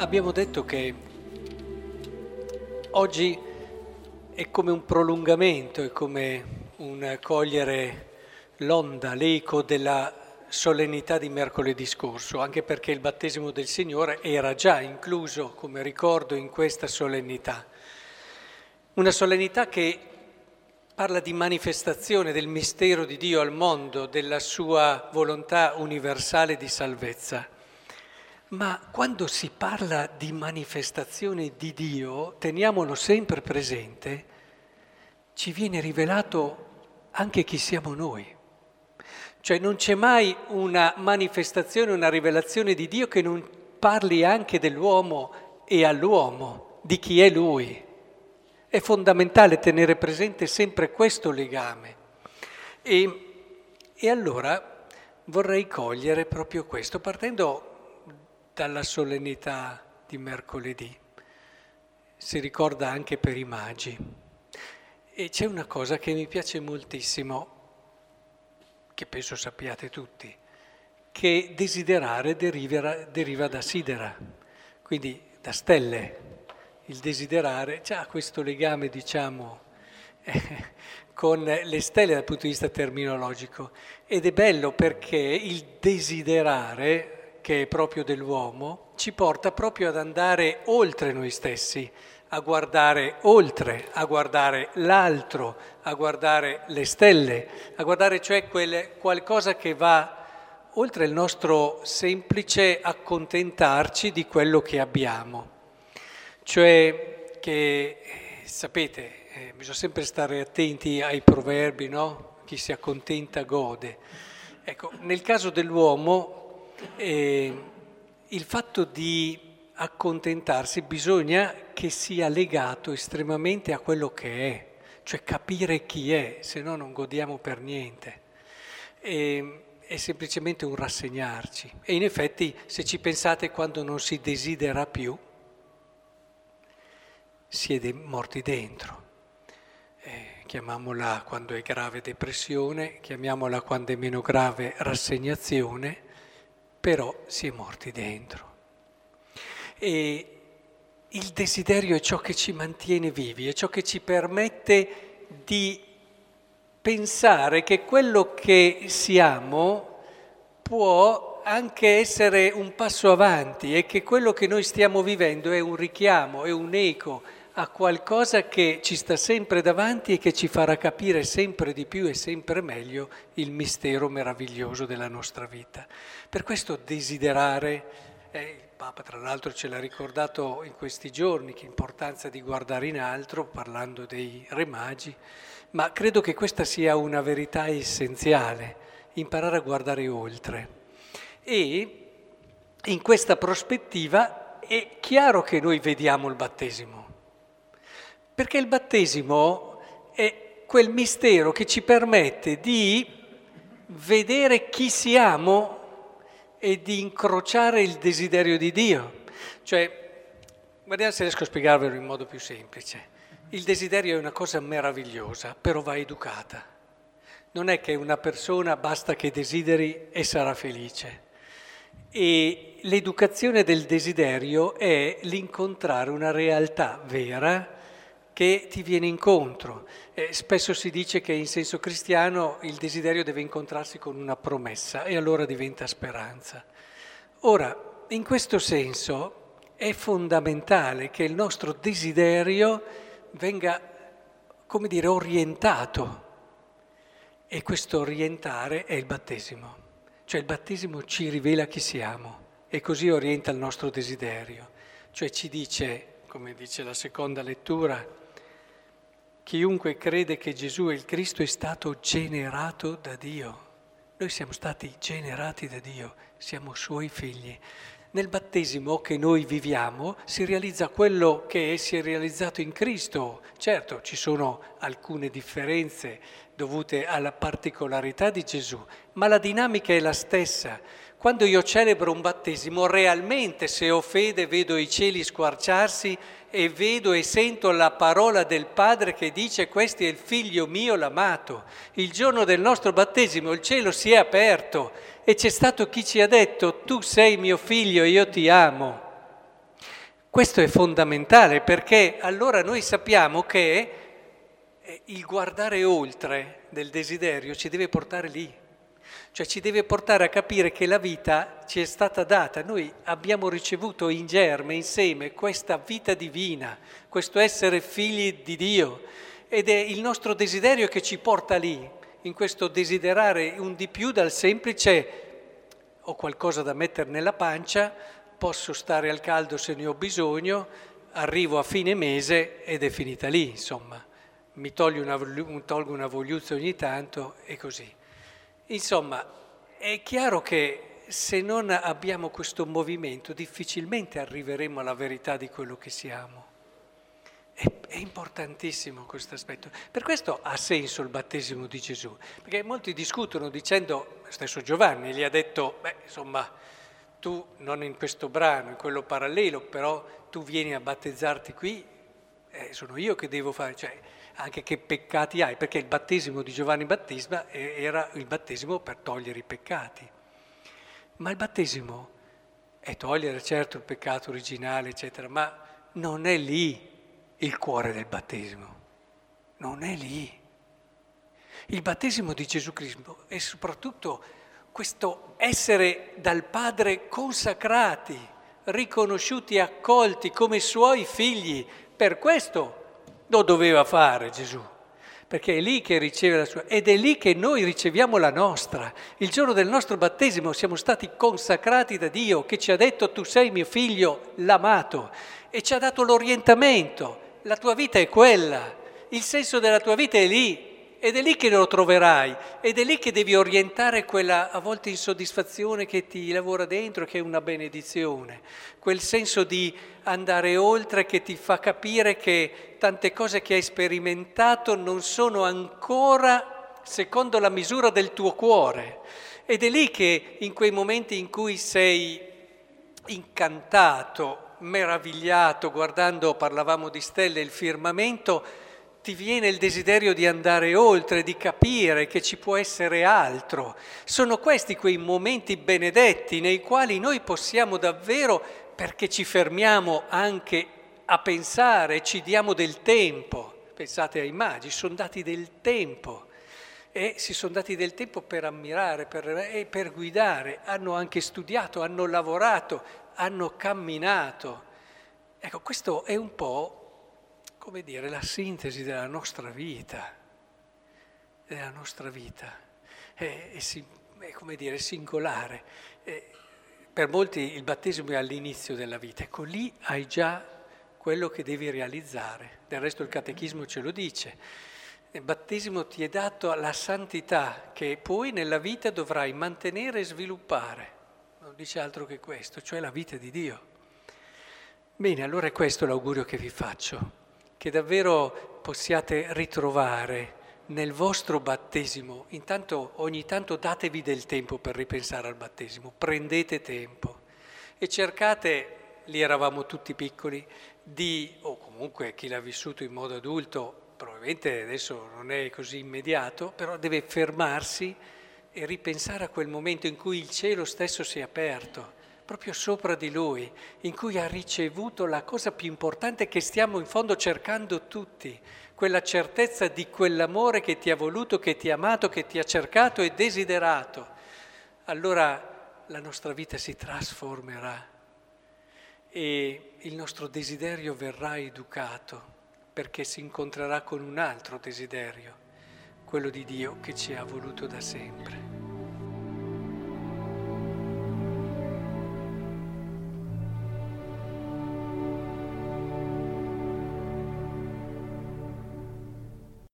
abbiamo detto che oggi è come un prolungamento, è come un cogliere l'onda, l'eco della solennità di mercoledì scorso, anche perché il battesimo del Signore era già incluso come ricordo in questa solennità. Una solennità che parla di manifestazione del mistero di Dio al mondo, della sua volontà universale di salvezza. Ma quando si parla di manifestazione di Dio, teniamolo sempre presente, ci viene rivelato anche chi siamo noi. Cioè non c'è mai una manifestazione, una rivelazione di Dio che non parli anche dell'uomo e all'uomo, di chi è Lui. È fondamentale tenere presente sempre questo legame. E, e allora vorrei cogliere proprio questo, partendo dalla solennità di mercoledì. Si ricorda anche per i magi. E c'è una cosa che mi piace moltissimo, che penso sappiate tutti, che desiderare deriva, deriva da sidera, quindi da stelle. Il desiderare ha questo legame, diciamo, eh, con le stelle dal punto di vista terminologico. Ed è bello perché il desiderare che è proprio dell'uomo, ci porta proprio ad andare oltre noi stessi, a guardare oltre, a guardare l'altro, a guardare le stelle, a guardare cioè quelle, qualcosa che va oltre il nostro semplice accontentarci di quello che abbiamo. Cioè che, sapete, eh, bisogna sempre stare attenti ai proverbi, no? Chi si accontenta gode. Ecco, nel caso dell'uomo e il fatto di accontentarsi bisogna che sia legato estremamente a quello che è, cioè capire chi è, se no non godiamo per niente. E, è semplicemente un rassegnarci. E in effetti, se ci pensate, quando non si desidera più, si è morti dentro. Eh, chiamiamola quando è grave depressione, chiamiamola quando è meno grave rassegnazione però si è morti dentro. E il desiderio è ciò che ci mantiene vivi, è ciò che ci permette di pensare che quello che siamo può anche essere un passo avanti e che quello che noi stiamo vivendo è un richiamo, è un eco a qualcosa che ci sta sempre davanti e che ci farà capire sempre di più e sempre meglio il mistero meraviglioso della nostra vita. Per questo desiderare, eh, il Papa tra l'altro ce l'ha ricordato in questi giorni, che importanza di guardare in altro, parlando dei re magi, ma credo che questa sia una verità essenziale, imparare a guardare oltre. E in questa prospettiva è chiaro che noi vediamo il battesimo perché il battesimo è quel mistero che ci permette di vedere chi siamo e di incrociare il desiderio di Dio. Cioè, guardiamo se riesco a spiegarvelo in modo più semplice. Il desiderio è una cosa meravigliosa, però va educata. Non è che una persona basta che desideri e sarà felice. E l'educazione del desiderio è l'incontrare una realtà vera che ti viene incontro. Eh, spesso si dice che in senso cristiano il desiderio deve incontrarsi con una promessa e allora diventa speranza. Ora, in questo senso è fondamentale che il nostro desiderio venga, come dire, orientato e questo orientare è il battesimo. Cioè il battesimo ci rivela chi siamo e così orienta il nostro desiderio. Cioè ci dice, come dice la seconda lettura, Chiunque crede che Gesù è il Cristo è stato generato da Dio. Noi siamo stati generati da Dio, siamo suoi figli. Nel battesimo che noi viviamo si realizza quello che si è realizzato in Cristo. Certo, ci sono alcune differenze dovute alla particolarità di Gesù, ma la dinamica è la stessa. Quando io celebro un battesimo, realmente se ho fede vedo i cieli squarciarsi e vedo e sento la parola del Padre che dice questo è il figlio mio l'amato. Il giorno del nostro battesimo il cielo si è aperto e c'è stato chi ci ha detto tu sei mio figlio e io ti amo. questo è fondamentale perché allora noi sappiamo che il guardare oltre del desiderio ci deve portare lì, cioè ci deve portare a capire che la vita ci è stata data, noi abbiamo ricevuto in germe, insieme, questa vita divina, questo essere figli di Dio. Ed è il nostro desiderio che ci porta lì, in questo desiderare un di più dal semplice ho qualcosa da mettere nella pancia, posso stare al caldo se ne ho bisogno, arrivo a fine mese ed è finita lì, insomma. Mi tolgo una, tolgo una vogliuzza ogni tanto e così. Insomma, è chiaro che se non abbiamo questo movimento difficilmente arriveremo alla verità di quello che siamo. È, è, importantissimo questo aspetto. Per questo ha senso il battesimo di Gesù, perché molti discutono dicendo, stesso Giovanni gli ha detto, beh, insomma, tu non in questo brano, in quello parallelo, però tu vieni a battezzarti qui, eh, sono io che devo fare, cioè anche che peccati hai, perché il battesimo di Giovanni Battista era il battesimo per togliere i peccati. Ma il battesimo è togliere certo il peccato originale, eccetera, ma non è lì il cuore del battesimo. Non è lì. Il battesimo di Gesù Cristo è soprattutto questo essere dal Padre consacrati, riconosciuti accolti come suoi figli. Per questo lo doveva fare Gesù, perché è lì che riceve la sua, ed è lì che noi riceviamo la nostra. Il giorno del nostro battesimo siamo stati consacrati da Dio che ci ha detto tu sei mio figlio l'amato e ci ha dato l'orientamento. La tua vita è quella, il senso della tua vita è lì ed è lì che lo troverai ed è lì che devi orientare quella a volte insoddisfazione che ti lavora dentro, che è una benedizione, quel senso di andare oltre che ti fa capire che tante cose che hai sperimentato non sono ancora secondo la misura del tuo cuore. Ed è lì che in quei momenti in cui sei incantato, meravigliato guardando, parlavamo di stelle, il firmamento, ti viene il desiderio di andare oltre, di capire che ci può essere altro. Sono questi quei momenti benedetti nei quali noi possiamo davvero, perché ci fermiamo anche a pensare, ci diamo del tempo. Pensate ai magi, sono dati del tempo e si sono dati del tempo per ammirare per, e per guidare, hanno anche studiato, hanno lavorato, hanno camminato. Ecco, questo è un po', come dire, la sintesi della nostra vita, della nostra vita. È, è, è come dire, singolare. È, per molti il battesimo è all'inizio della vita, ecco lì hai già quello che devi realizzare. Del resto il catechismo ce lo dice. Il battesimo ti è dato la santità che poi nella vita dovrai mantenere e sviluppare non dice altro che questo, cioè la vita di Dio. Bene, allora è questo l'augurio che vi faccio, che davvero possiate ritrovare nel vostro battesimo, intanto ogni tanto datevi del tempo per ripensare al battesimo, prendete tempo e cercate, lì eravamo tutti piccoli, di, o comunque chi l'ha vissuto in modo adulto, probabilmente adesso non è così immediato, però deve fermarsi e ripensare a quel momento in cui il cielo stesso si è aperto, proprio sopra di lui, in cui ha ricevuto la cosa più importante che stiamo in fondo cercando tutti, quella certezza di quell'amore che ti ha voluto, che ti ha amato, che ti ha cercato e desiderato. Allora la nostra vita si trasformerà e il nostro desiderio verrà educato perché si incontrerà con un altro desiderio quello di Dio che ci ha voluto da sempre.